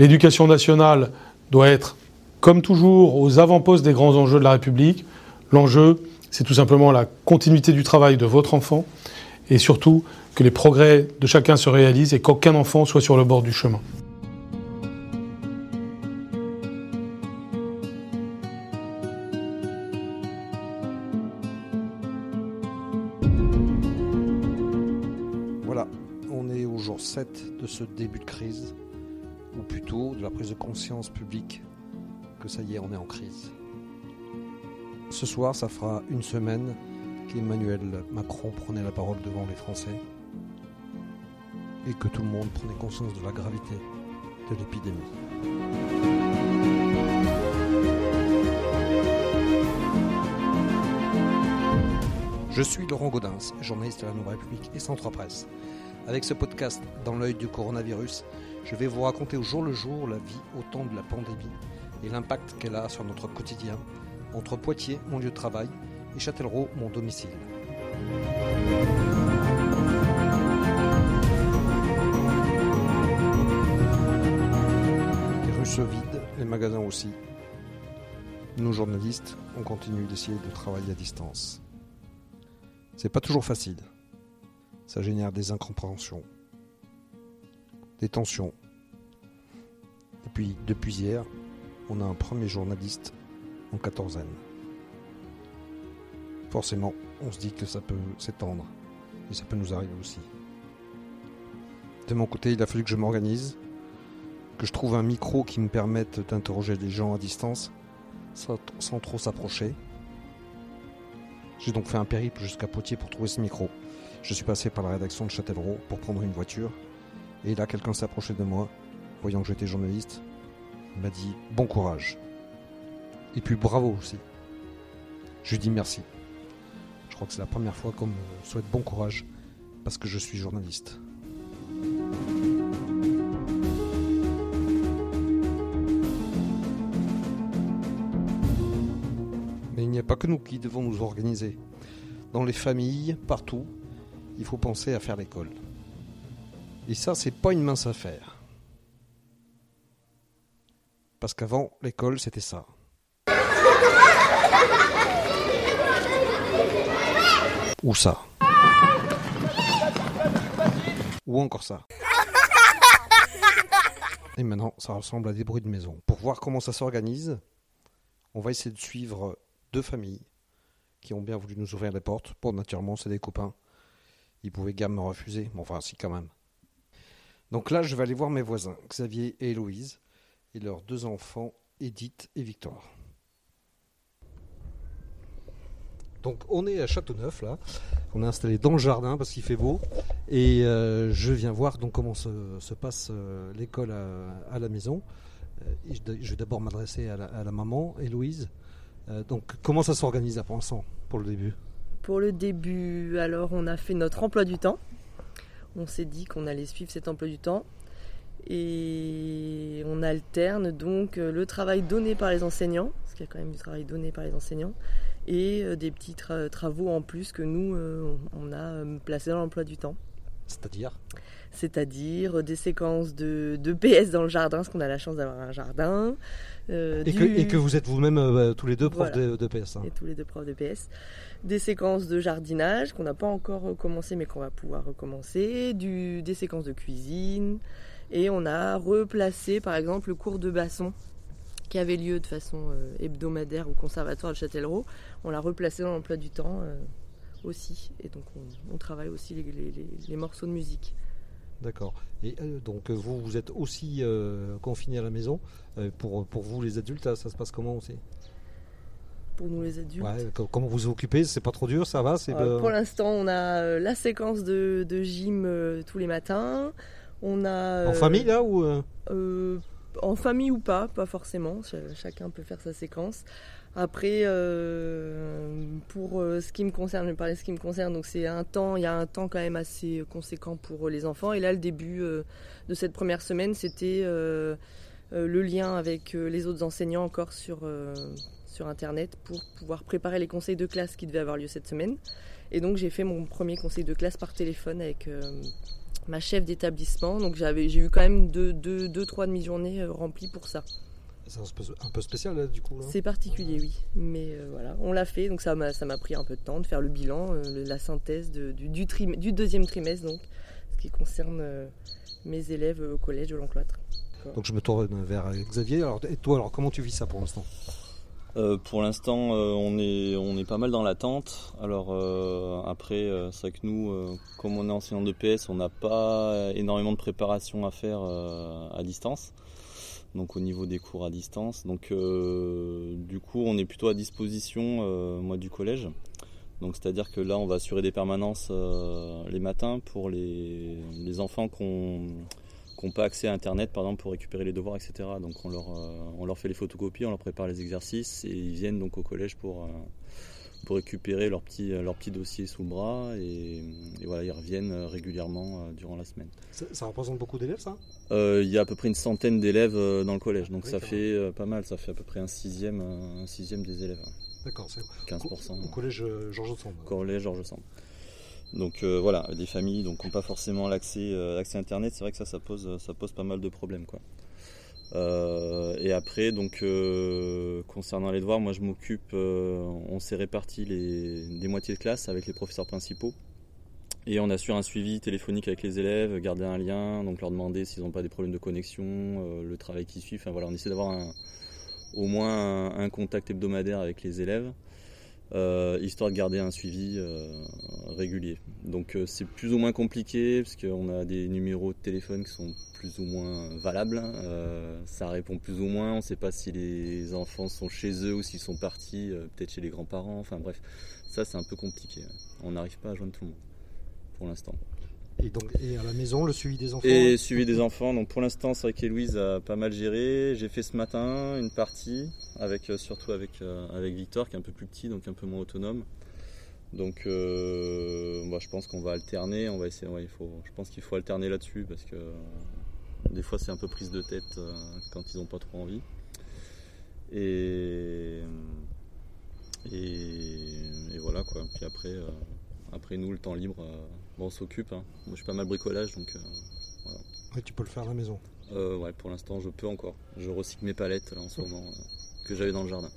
L'éducation nationale doit être, comme toujours, aux avant-postes des grands enjeux de la République. L'enjeu, c'est tout simplement la continuité du travail de votre enfant et surtout que les progrès de chacun se réalisent et qu'aucun enfant soit sur le bord du chemin. Voilà, on est au jour 7 de ce début de crise, de la prise de conscience publique que ça y est, on est en crise. Ce soir, ça fera une semaine qu'Emmanuel Macron prenait la parole devant les Français et que tout le monde prenait conscience de la gravité de l'épidémie. Je suis Laurent Gaudens, journaliste à la Nouvelle République et Centre Presse. Avec ce podcast Dans l'œil du coronavirus, je vais vous raconter au jour le jour la vie au temps de la pandémie et l'impact qu'elle a sur notre quotidien entre Poitiers, mon lieu de travail, et Châtellerault, mon domicile. Les rues se vident, les magasins aussi. Nous, journalistes, on continue d'essayer de travailler à distance. C'est pas toujours facile. Ça génère des incompréhensions, des tensions. Et puis, depuis hier, on a un premier journaliste en quatorzaine. Forcément, on se dit que ça peut s'étendre. Et ça peut nous arriver aussi. De mon côté, il a fallu que je m'organise, que je trouve un micro qui me permette d'interroger les gens à distance sans, trop s'approcher. J'ai donc fait un périple jusqu'à Poitiers pour trouver ce micro. Je suis passé par la rédaction de Châtellerault pour prendre une voiture. Et là, quelqu'un s'est approché de moi, voyant que j'étais journaliste. M'a dit bon courage. Et puis bravo aussi. Je lui dis merci. Je crois que c'est la première fois qu'on me souhaite bon courage parce que je suis journaliste. Mais il n'y a pas que nous qui devons nous organiser. Dans les familles, partout, il faut penser à faire l'école. Et ça, c'est pas une mince affaire. Parce qu'avant, l'école, c'était ça. Ou ça. Ou encore ça. Et maintenant, ça ressemble à des bruits de maison. Pour voir comment ça s'organise, on va essayer de suivre deux familles qui ont bien voulu nous ouvrir les portes. Bon, naturellement, c'est des copains. Ils pouvaient gamme me refuser, mais enfin, si, quand même. Donc là, je vais aller voir mes voisins, Xavier et Héloïse, et leurs deux enfants, Edith et Victor. Donc on est à Châteauneuf là, on est installé dans le jardin parce qu'il fait beau et euh, je viens voir donc comment se, se passe euh, l'école à, la maison. Euh, je, vais d'abord m'adresser à, la- maman, Héloïse. Donc comment ça s'organise à l'instant pour le début? Pour le début, alors on a fait notre emploi du temps. On s'est dit qu'on allait suivre cet emploi du temps. Et on alterne donc euh, le travail donné par les enseignants, parce qu'il y a quand même du travail donné par les enseignants, et euh, des petits tra- travaux en plus que nous, euh, on a placés dans l'emploi du temps. C'est-à-dire? C'est-à-dire des séquences de, de PS dans le jardin, parce qu'on a la chance d'avoir un jardin. euh, et, du- que, et que vous êtes vous-même euh, tous les deux profs Voilà. de, de PS. hein. et tous les deux profs de PS. Des séquences de jardinage qu'on n'a pas encore recommencé mais qu'on va pouvoir recommencer. Des séquences de cuisine. Et on a replacé par exemple le cours de basson qui avait lieu de façon euh, hebdomadaire au conservatoire de Châtellerault. On l'a replacé dans l'emploi du temps euh, aussi. Et donc on, travaille aussi les, morceaux de musique. D'accord. Et euh, donc vous, vous êtes aussi confinés à la maison. Pour, vous les adultes, ça, ça se passe comment aussi? Pour nous les adultes. Ouais, Comment vous vous occupez? C'est pas trop dur, ça va? C'est Euh, Pour l'instant, on a euh, la séquence de, de gym euh, tous les matins. On a En famille là ou en famille ou pas, pas forcément. Ch- Chacun peut faire sa séquence. Après, pour ce qui me concerne, je vais parler de ce qui me concerne. Donc c'est un temps, il y a un temps quand même assez conséquent pour les enfants. Et là, le début de cette première semaine, c'était le lien avec euh, les autres enseignants encore sur euh, sur internet pour pouvoir préparer les conseils de classe qui devaient avoir lieu cette semaine. Et donc j'ai fait mon premier conseil de classe par téléphone avec ma chef d'établissement. Donc j'avais, j'ai eu quand même deux, deux, deux trois demi-journées remplies pour ça. C'est un peu spécial là, du coup. C'est particulier, oui. Mais voilà, on l'a fait. Donc ça m'a, ça m'a pris un peu de temps de faire le bilan, la synthèse du, du, du, deuxième trimestre, donc, ce qui concerne mes élèves au collège de l'Encloître. Donc je me tourne vers Xavier. Alors, et toi, alors comment tu vis ça pour l'instant? Euh, pour l'instant, euh, on, est, on est pas mal dans l'attente. Alors euh, après, c'est vrai que nous, comme on est enseignant de PS, on n'a pas énormément de préparation à faire à distance. Donc au niveau des cours à distance. Donc du coup, on est plutôt à disposition, moi, du collège. Donc c'est-à-dire que là, on va assurer des permanences les matins pour les, les enfants qu'on qui n'ont pas accès à Internet, par exemple, pour récupérer les devoirs, etc. Donc on leur, euh, on leur fait les photocopies, on leur prépare les exercices et ils viennent donc au collège pour, euh, pour récupérer leur petit, leur petit dossier sous le bras et, voilà, ils reviennent régulièrement euh, durant la semaine. Ça, représente beaucoup d'élèves, ça? Il y a à peu près une centaine d'élèves dans le collège, donc ça fait pas mal, ça fait à peu près un sixième, un sixième des élèves. D'accord, c'est 15%. Au collège Georges Sand. Collège Georges Sand. Donc euh, voilà, des familles donc n'ont pas forcément l'accès euh, internet, c'est vrai que ça pose pas mal de problèmes. Euh, et après donc concernant les devoirs, moi je m'occupe, on s'est réparti les des moitiés de classe avec les professeurs principaux et on assure un suivi téléphonique avec les élèves, garder un lien, donc leur demander s'ils n'ont pas des problèmes de connexion, le travail qui suit. Enfin voilà, on essaie d'avoir au moins un, contact hebdomadaire avec les élèves. Euh, histoire de garder un suivi euh, régulier. Donc euh, c'est plus ou moins compliqué parce qu'on a des numéros de téléphone qui sont plus ou moins valables. ça répond plus ou moins. On ne sait pas si les enfants sont chez eux ou s'ils sont partis, peut-être chez les grands-parents. Enfin bref, ça c'est un peu compliqué. On n'arrive pas à joindre tout le monde pour l'instant. Et donc, et à la maison, le suivi des enfants Et suivi des enfants. Donc pour l'instant, c'est vrai qu'Héloïse a pas mal géré. J'ai fait ce matin une partie, avec, euh, surtout avec, euh, avec Victor, qui est un peu plus petit, donc un peu moins autonome. Donc euh, je pense qu'on va alterner. On va essayer, il faut, je pense qu'il faut alterner là-dessus parce que des fois c'est un peu prise de tête quand ils n'ont pas trop envie. Et, et, voilà quoi. Puis après, après nous, le temps libre on s'occupe. Hein. Moi, je suis pas mal bricolage, donc euh, voilà. Oui, tu peux le faire à la maison. Euh, ouais, pour l'instant, je peux encore. Je recycle mes palettes en ce moment euh, que j'avais dans le jardin.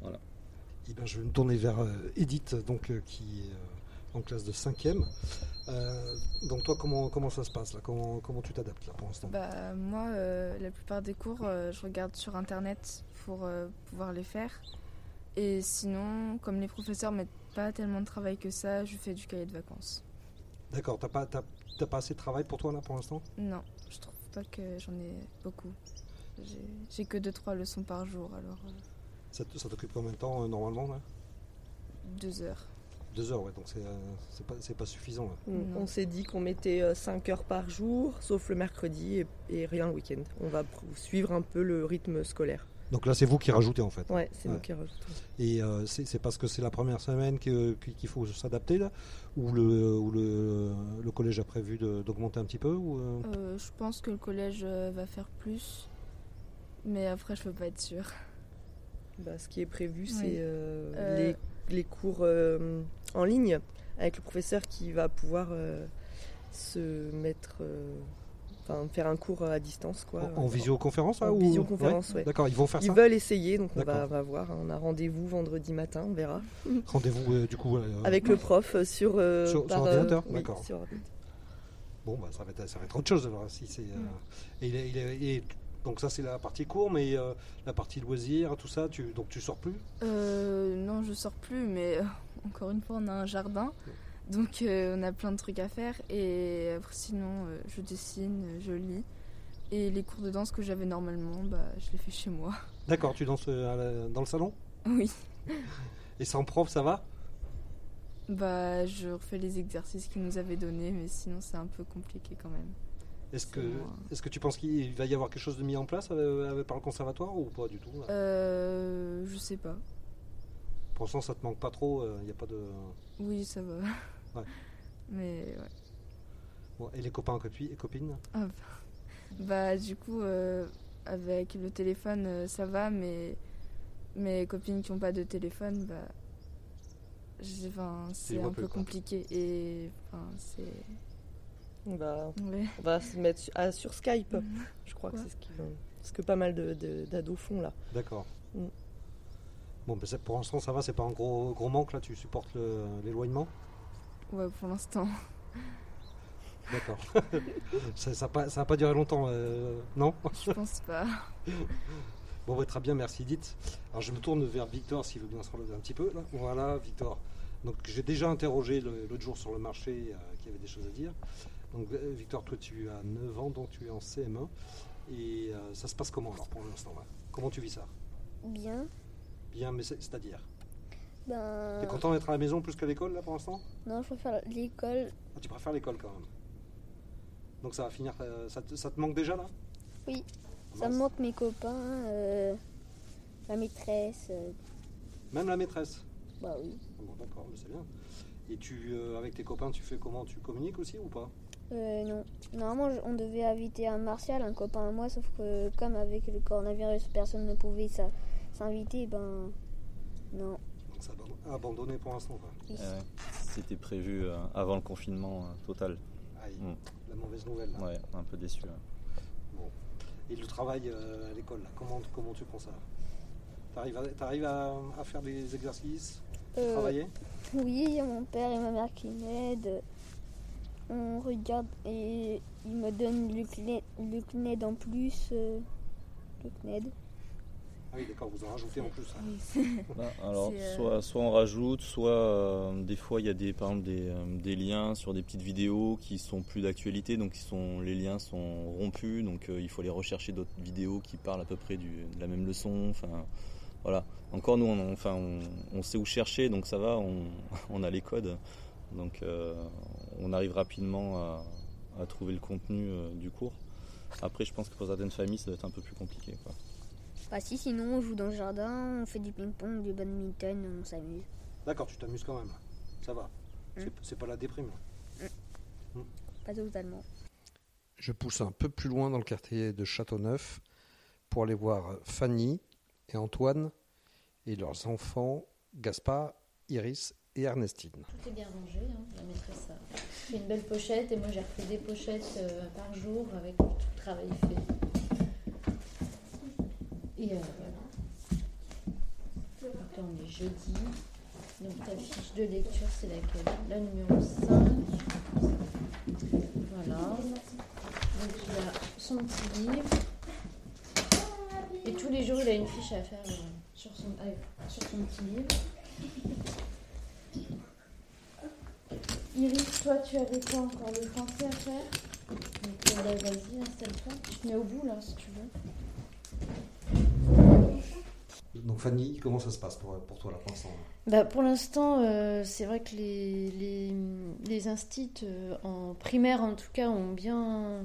Voilà. Et eh ben, je vais me tourner vers Edith, donc qui est en classe de 5e. donc toi, comment, comment ça se passe là? Comment, comment tu t'adaptes là pour l'instant? Bah, Moi, la plupart des cours, je regarde sur Internet pour pouvoir les faire. Et sinon, comme les professeurs mettent pas tellement de travail que ça, je fais du cahier de vacances. D'accord, t'as pas, pas assez de travail pour toi là pour l'instant? Non, je trouve pas que j'en ai beaucoup. J'ai que 2-3 leçons par jour alors. Euh. Ça, t'occupe combien de temps euh, normalement là? Deux heures. Deux heures, ouais, donc c'est euh, pas, pas, suffisant. On, s'est dit qu'on mettait 5 heures par jour, sauf le mercredi et rien le week-end. On va suivre un peu le rythme scolaire. Donc là, c'est vous qui rajoutez en fait. Ouais, c'est nous qui rajoutons. Et euh, c'est parce que c'est la première semaine qu'il faut s'adapter là Ou le, le, collège a prévu d'augmenter un petit peu ou euh? Euh, Je pense que le collège va faire plus. Mais après, je peux pas être sûre. Bah, ce qui est prévu, c'est les, les, cours en ligne avec le professeur qui va pouvoir se mettre Enfin, faire un cours à distance quoi. En, visioconférence En visioconférence, D'accord, ils vont faire ça. Ils veulent essayer, donc on va, voir. On a rendez-vous vendredi matin, on verra. Rendez-vous euh, du coup euh, avec le prof euh, sur sur, ordinateur, d'accord. Bon, bah, ça va être ça va être autre chose alors si c'est. et, donc ça c'est la partie cours, mais la partie loisirs, tout ça, tu donc tu sors plus? Non, je sors plus, mais encore une fois, on a un jardin. Donc euh, on a plein de trucs à faire et après sinon euh, je dessine, je lis. Et les cours de danse que j'avais normalement, bah, je les fais chez moi. D'accord, tu danses euh, dans le salon? Oui. et sans prof, ça va? Bah je refais les exercices qu'ils nous avaient donnés, mais sinon c'est un peu compliqué quand même. Est-ce que, est que tu penses qu'il va y avoir quelque chose de mis en place par le conservatoire ou pas du tout euh, Je sais pas. Pour l'instant, ça te manque pas trop Il n'y a pas de. Oui, ça va. Mais ouais. Bon, et les copains et copines? Ah, bah, du coup, euh, avec le téléphone, euh, ça va, mais mes copines qui n'ont pas de téléphone, bah, c'est un peu, compliqué et enfin, c'est. On va, Ouais. on va se mettre sur, ah, sur Skype. Je crois que Ouais. c'est ce, qui, ce que pas mal de- de- d'ados font là. D'accord. Mm. Bon, ben, c'est- pour l'instant, ça va, c'est pas un gros, gros manque là, tu supportes le- l'éloignement? Ouais, pour l'instant. D'accord. ça n'a pas, ça a pas duré longtemps, euh, non? Je pense pas. Bon, bah, très bien, merci Edith. Alors, je me tourne vers Victor s'il veut bien se relever un petit peu. Là. Voilà, Victor. Donc, j'ai déjà interrogé l'autre jour sur le marché euh, qui avait des choses à dire. Donc, euh, Victor, toi, tu as 9 ans, donc tu es en CM1. Et euh, ça se passe comment alors pour l'instant là? Comment tu vis ça? Bien. Bien, mais c'est- c'est-à-dire? Ben. T'es content d'être à la maison plus qu'à l'école là pour l'instant? Non, je préfère l'école. Ah, Tu préfères l'école quand même. Donc, ça va finir. euh, ça, te, ça te manque déjà là? Oui. Ah, Ça me manque mes copains, euh, la maîtresse. euh, Même la maîtresse? Bah oui. Ah Bon, d'accord, mais c'est bien. Et tu, euh, avec tes copains, tu fais comment? Tu communiques aussi ou pas? Euh, non. Normalement, je- on devait inviter un Martial, un copain à moi, sauf que comme avec le coronavirus, personne ne pouvait s'a- s'inviter, ben. Non. Donc, ça a abandonné pour l'instant. quoi. Oui. Eh ouais. C'était prévu euh, avant le confinement euh, total. Aïe, Mm. la mauvaise nouvelle. Là. Ouais, un peu déçu. hein. Bon. Et le travail euh, à l'école, là, comment, comment tu prends ça? T'arrives à, t'arrives à, à faire des exercices? Euh, Travailler? oui, il y a mon père et ma mère qui m'aident. On regarde et il me donne le, clé, le CNED en plus. euh, le CNED. Ah oui, d'accord, vous en rajoutez en plus. hein. Bah, alors, euh, soit, soit on rajoute, soit euh, des fois il y a des, par exemple, des, euh, des liens sur des petites vidéos qui sont plus d'actualité, donc qui sont, les liens sont rompus, donc euh, il faut aller rechercher d'autres vidéos qui parlent à peu près du, de la même leçon. Enfin, voilà. Encore nous, on, enfin, on, on sait où chercher, donc ça va, on, on a les codes, donc euh, on arrive rapidement à, à trouver le contenu euh, du cours. Après, je pense que pour certaines familles, ça doit être un peu plus compliqué. Quoi. Bah si, sinon on joue dans le jardin, on fait du ping-pong, du badminton, on s'amuse. D'accord, tu t'amuses quand même. Ça va. C'est- C'est pas la déprime. là. Pas totalement. Je pousse un peu plus loin dans le quartier de Châteauneuf pour aller voir Fanny et Antoine et leurs enfants Gaspard, Iris et Ernestine. Tout est bien rangé, hein. la maîtresse a fait une belle pochette et moi j'ai refait des pochettes euh, par jour avec tout le travail fait. Et euh, voilà. Donc on est jeudi. Donc ta fiche de lecture c'est laquelle? La numéro 5. Voilà. Donc il a son petit livre. Et tous les jours il a une fiche à faire euh, sur, son, avec- sur son petit livre. Iris, toi, tu avais quoi encore Le français à faire? Donc euh, là, vas-y, installe-toi. Tu te mets au bout, là, si tu veux. Donc Fanny, comment ça se passe pour, toi là pour l'instant Bah, pour l'instant, euh, c'est vrai que les, les, instits, euh, en primaire en tout cas, ont bien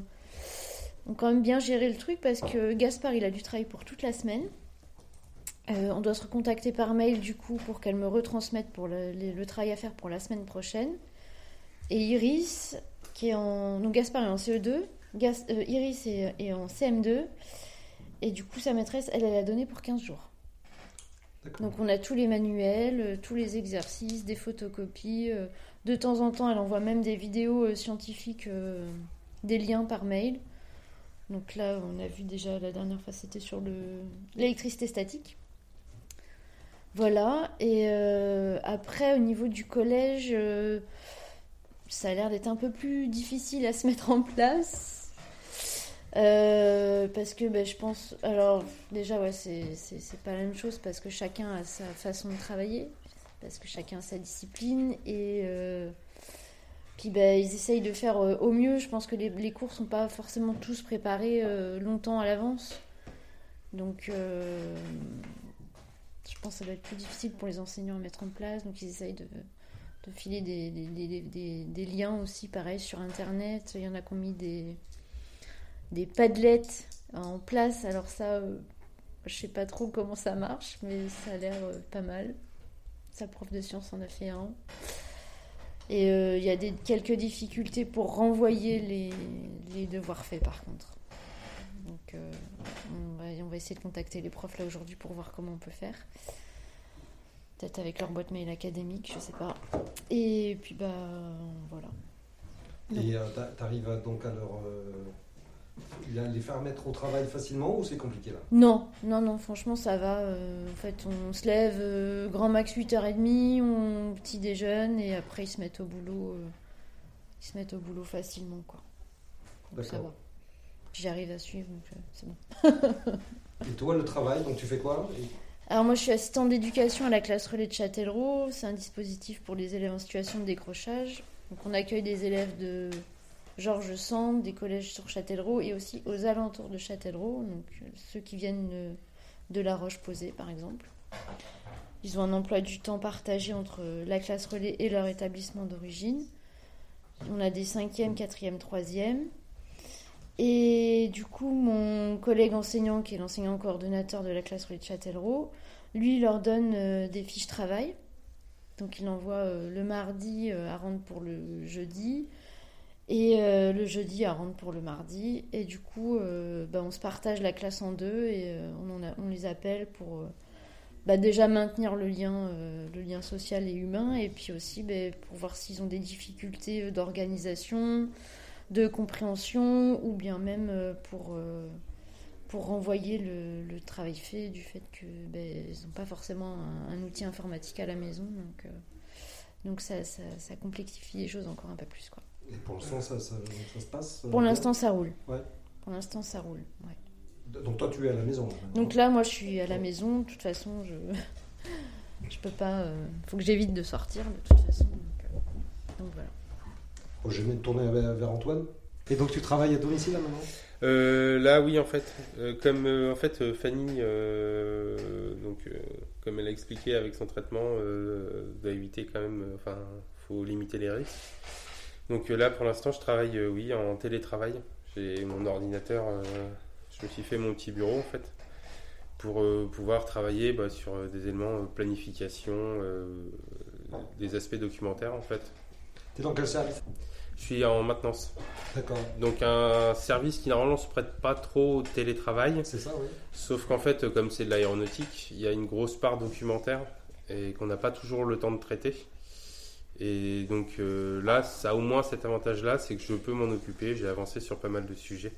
ont quand même bien géré le truc parce que Gaspard, il a du travail pour toute la semaine. Euh, on doit se recontacter par mail du coup pour qu'elle me retransmette pour le, travail à faire pour la semaine prochaine. Et Iris, qui est en. Donc Gaspard est en CE2, Gas- euh, Iris est, est en CM2. Et du coup, sa maîtresse, elle, elle a donné pour 15 jours. Donc on a tous les manuels, euh, tous les exercices, des photocopies. euh, De temps en temps, elle envoie même des vidéos euh, scientifiques, des liens par mail. Donc là, on a vu déjà la dernière fois, c'était sur le l'électricité statique. Voilà. Et après, au niveau du collège, ça a l'air d'être un peu plus difficile à se mettre en place. Euh, parce que ben, je pense. Alors, déjà, ouais, c'est pas la même chose parce que chacun a sa façon de travailler, parce que chacun a sa discipline et. euh, puis ben, ils essayent de faire euh, au mieux. Je pense que les, les cours sont pas forcément tous préparés longtemps à l'avance. Donc, je pense que ça va être plus difficile pour les enseignants à mettre en place. Donc, ils essayent de, de filer des- des- des liens aussi, pareil, sur Internet. Il y en a qui ont mis des, des padlets en place. Alors, ça, euh, je sais pas trop comment ça marche, mais ça a l'air euh, pas mal. Sa prof de sciences en a fait un. Et euh, il y a des, quelques difficultés pour renvoyer les, les devoirs faits par contre. Donc euh, on, va, on va essayer de contacter les profs là aujourd'hui pour voir comment on peut faire. Peut-être avec leur boîte mail académique, je sais pas. Et puis bah voilà. Et euh, t'a- t'arrives donc à leur. Les faire mettre au travail facilement ou c'est compliqué là? Non, non, non, franchement ça va. euh, en fait, on se lève euh, grand max 8h30, on petit déjeune et après ils se mettent au boulot. euh, ils se mettent au boulot facilement quoi. Donc ça va. J'arrive à suivre, donc c'est bon. Et toi, le travail, donc tu fais quoi? Et- Alors moi je suis assistante d'éducation à la classe relais de Châtellerault. C'est un dispositif pour les élèves en situation de décrochage. Donc on accueille des élèves de Georges Sand, des collèges sur Châtellerault et aussi aux alentours de Châtellerault, donc euh, ceux qui viennent euh, de La Roche-Posay par exemple. Ils ont un emploi du temps partagé entre euh, la classe relais et leur établissement d'origine. On a des 5e, 4e, 3e. Et du coup, mon collègue enseignant, qui est l'enseignant coordonnateur de la classe relais de Châtellerault, lui leur donne des fiches travail. Donc il envoie le mardi à rendre pour le jeudi et euh, le jeudi à rendre pour le mardi. Et du coup, euh, bah, on se partage la classe en deux et euh, on, les appelle pour euh, bah, déjà maintenir le lien, le lien social et humain et puis aussi bah, pour voir s'ils ont des difficultés d'organisation, de compréhension ou bien même pour, pour renvoyer le, travail fait du fait que ben, ils n'ont pas forcément un, outil informatique à la maison. Donc, donc ça, ça, ça complexifie les choses encore un peu plus. Quoi. Et pour l'instant, ça, ça, ça se passe euh, Pour l'instant, ça roule. Ouais. Pour l'instant, ça roule. ouais. Donc toi, tu es à la maison. Donc là, moi, je suis à la maison. De toute façon, je je peux pas. euh, faut que j'évite de sortir de toute façon. Donc, euh, donc voilà. Bon, je vais me tourner vers, vers Antoine. Et donc tu travailles à domicile là maintenant Euh, là, oui, en fait, Euh, comme euh, en fait Fanny, euh, donc euh, comme elle a expliqué avec son traitement, euh, doit éviter quand même, euh, enfin, faut limiter les risques. Donc euh, là, pour l'instant, je travaille, euh, oui, en télétravail. J'ai mon ordinateur, euh, je me suis fait mon petit bureau en fait pour pouvoir travailler bah, sur des éléments planification, des aspects documentaires en fait. T'es dans quel service? Je suis en maintenance. D'accord. Donc un service qui normalement se prête pas trop au télétravail, C'est ça, oui. sauf qu'en fait comme c'est de l'aéronautique, il y a une grosse part documentaire et qu'on n'a pas toujours le temps de traiter. Et donc euh, là, ça a au moins cet avantage-là, c'est que je peux m'en occuper. J'ai avancé sur pas mal de sujets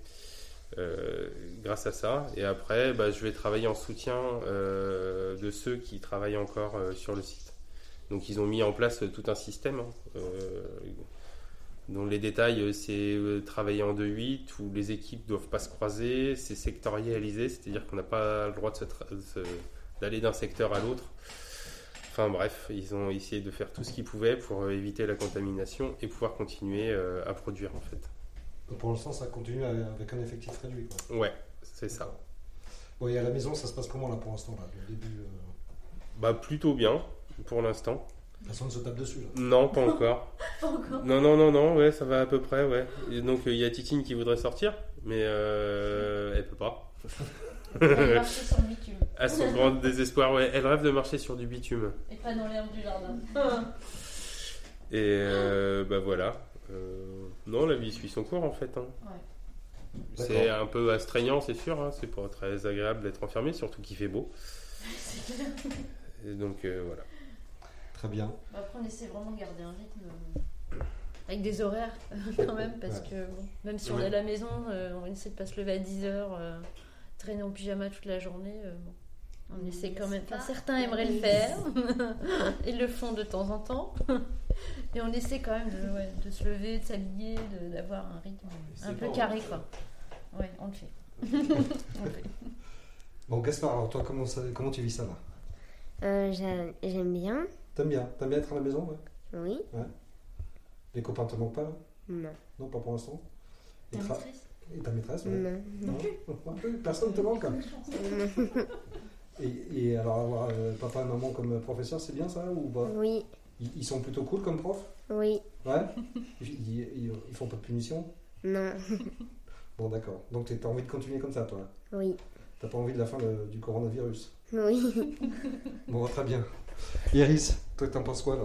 euh, grâce à ça. Et après, bah, je vais travailler en soutien euh, de ceux qui travaillent encore sur le site. Donc ils ont mis en place tout un système. hein, dont les détails, c'est travailler en 2-8, où les équipes doivent pas se croiser, c'est sectorialisé, c'est-à-dire qu'on n'a pas le droit d'aller d'un secteur à l'autre. Enfin bref, ils ont essayé de faire tout ce qu'ils pouvaient pour euh, éviter la contamination et pouvoir continuer euh, à produire en fait. Donc pour l'instant, ça continue avec un effectif réduit. Quoi. Ouais, c'est ça. Bon, et à la maison, ça se passe comment là pour l'instant là, le début, euh, Bah plutôt bien pour l'instant. Personne se tape dessus là. Non, pas encore. Pas encore. Non, non, non, non, ouais, ça va à peu près, ouais. Et donc il y a Titine qui voudrait sortir, mais euh, elle peut pas. marcher sur le bitume. À son grand désespoir, ouais. Elle rêve de marcher sur du bitume. Et pas dans l'herbe du jardin. Et euh, bah voilà. Euh, non, la vie suit son cours en fait. hein. C'est un peu astreignant, c'est sûr. hein. C'est pas très agréable d'être enfermé, surtout qu'il fait beau. Et donc euh, voilà. Très bien. Bah, Après, on essaie vraiment de garder un rythme avec des horaires quand même, parce Ouais. que bon, même si on Ouais. est à la maison, euh, on essaie de pas se lever à 10h, traîner en pyjama toute la journée. euh, bon. On essaie quand même. Enfin, certains aimeraient le faire, ils le font de temps en temps, et on essaie quand même de, ouais, de se lever, de s'habiller, d'avoir un rythme un peu bon, carré, quoi. Ouais, on le fait. on le fait. Bon, Gaspard, alors toi, comment, ça- comment tu vis ça là? Euh, j'aime bien, T'aimes bien T'aimes bien être à la maison ouais? Oui. Les copains te manquent pas là? Non. Non, pas pour l'instant Ta maîtresse? Et ta maîtresse ouais Non. Non Non plus Personne te manque et, et alors avoir euh, papa et maman comme professeur, c'est bien ça ou pas Oui, ils, ils sont plutôt cool comme prof oui, Ouais ils, ils, font pas de punition non, Bon d'accord. Donc t'as envie de continuer comme ça toi oui, T'as pas envie de la fin de- du coronavirus oui. Bon, très bien. Iris, toi t'en penses quoi là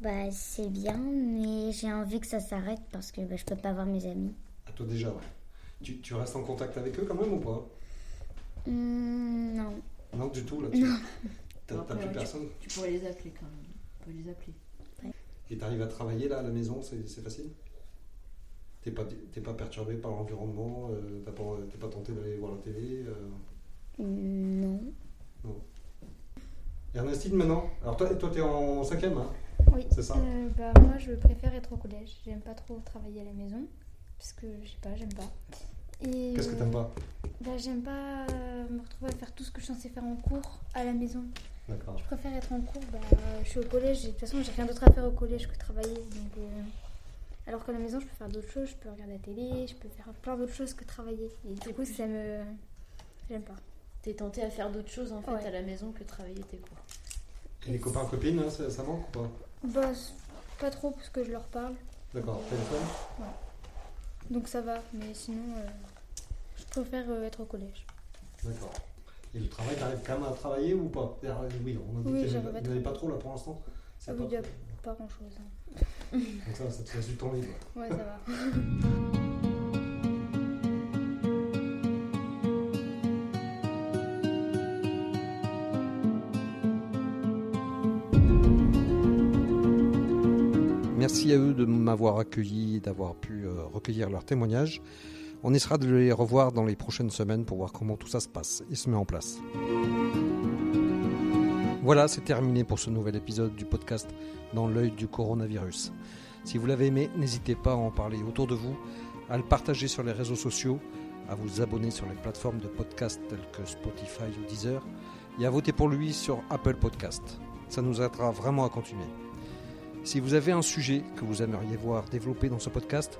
Bah, c'est bien, mais j'ai envie que ça s'arrête parce que bah, je peux pas voir mes amis. À toi déjà, ouais. Tu, tu restes en contact avec eux quand même ou pas? Hmm, non. Non, du tout là-dessus. T'as Après, t'as plus ouais, tu- personne Tu pourrais les appeler quand même. Tu peux les appeler. Et t'arrives à travailler là à la maison, c'est c'est facile? T'es pas, t'es pas perturbé par l'environnement euh, T'as pas- T'es pas tenté d'aller voir la télé euh, Non. Ernestine maintenant? Alors toi, toi t'es en cinquième, hein? Oui. C'est ça Euh, bah, moi, je préfère être au collège. J'aime pas trop travailler à la maison. Parce que, je sais pas, j'aime pas. Qu'est-ce que t'aimes pas? Bah, J'aime pas euh, me retrouver à faire tout ce que je suis censée faire en cours à la maison. D'accord. Je préfère être en cours. Bah, je suis au collège. Et de toute façon, j'ai rien d'autre à faire au collège que travailler. Donc, euh, alors qu'à la maison, je peux faire d'autres choses. Je peux regarder la télé. Je peux faire plein d'autres choses que travailler. Et du coup, ça me. J'aime pas. T'es tenté à faire d'autres choses en fait Ouais. à la maison que travailler tes cours. Et les copains, copines, hein, ça, ça manque ou pas? Bah, pas trop parce que je leur parle. D'accord. Téléphone? Donc ça va. Mais sinon, euh, je préfère euh, être au collège. D'accord. Et le travail, t'arrives quand même à travailler ou pas? C'est-à-dire, Oui, on a dit Oui, qu'il n'y avait- pas trop là pour l'instant Ah oui, il a pas grand chose. Donc ça, ça te laisse du temps libre. Ouais, ça va. eux de m'avoir accueilli d'avoir pu euh, recueillir leurs témoignages. On essaiera de les revoir dans les prochaines semaines pour voir comment tout ça se passe et se met en place. Voilà, c'est terminé pour ce nouvel épisode du podcast Dans l'œil du coronavirus. Si vous l'avez aimé, n'hésitez pas à en parler autour de vous, à le partager sur les réseaux sociaux, à vous abonner sur les plateformes de podcast telles que Spotify ou Deezer et à voter pour lui sur Apple Podcast. Ça nous aidera vraiment à continuer. Si vous avez un sujet que vous aimeriez voir développé dans ce podcast,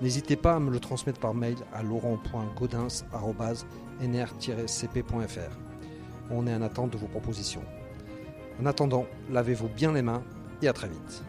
n'hésitez pas à me le transmettre par mail à laurent.gaudens.nr-cp.fr. On est en attente de vos propositions. En attendant, lavez-vous bien les mains et à très vite.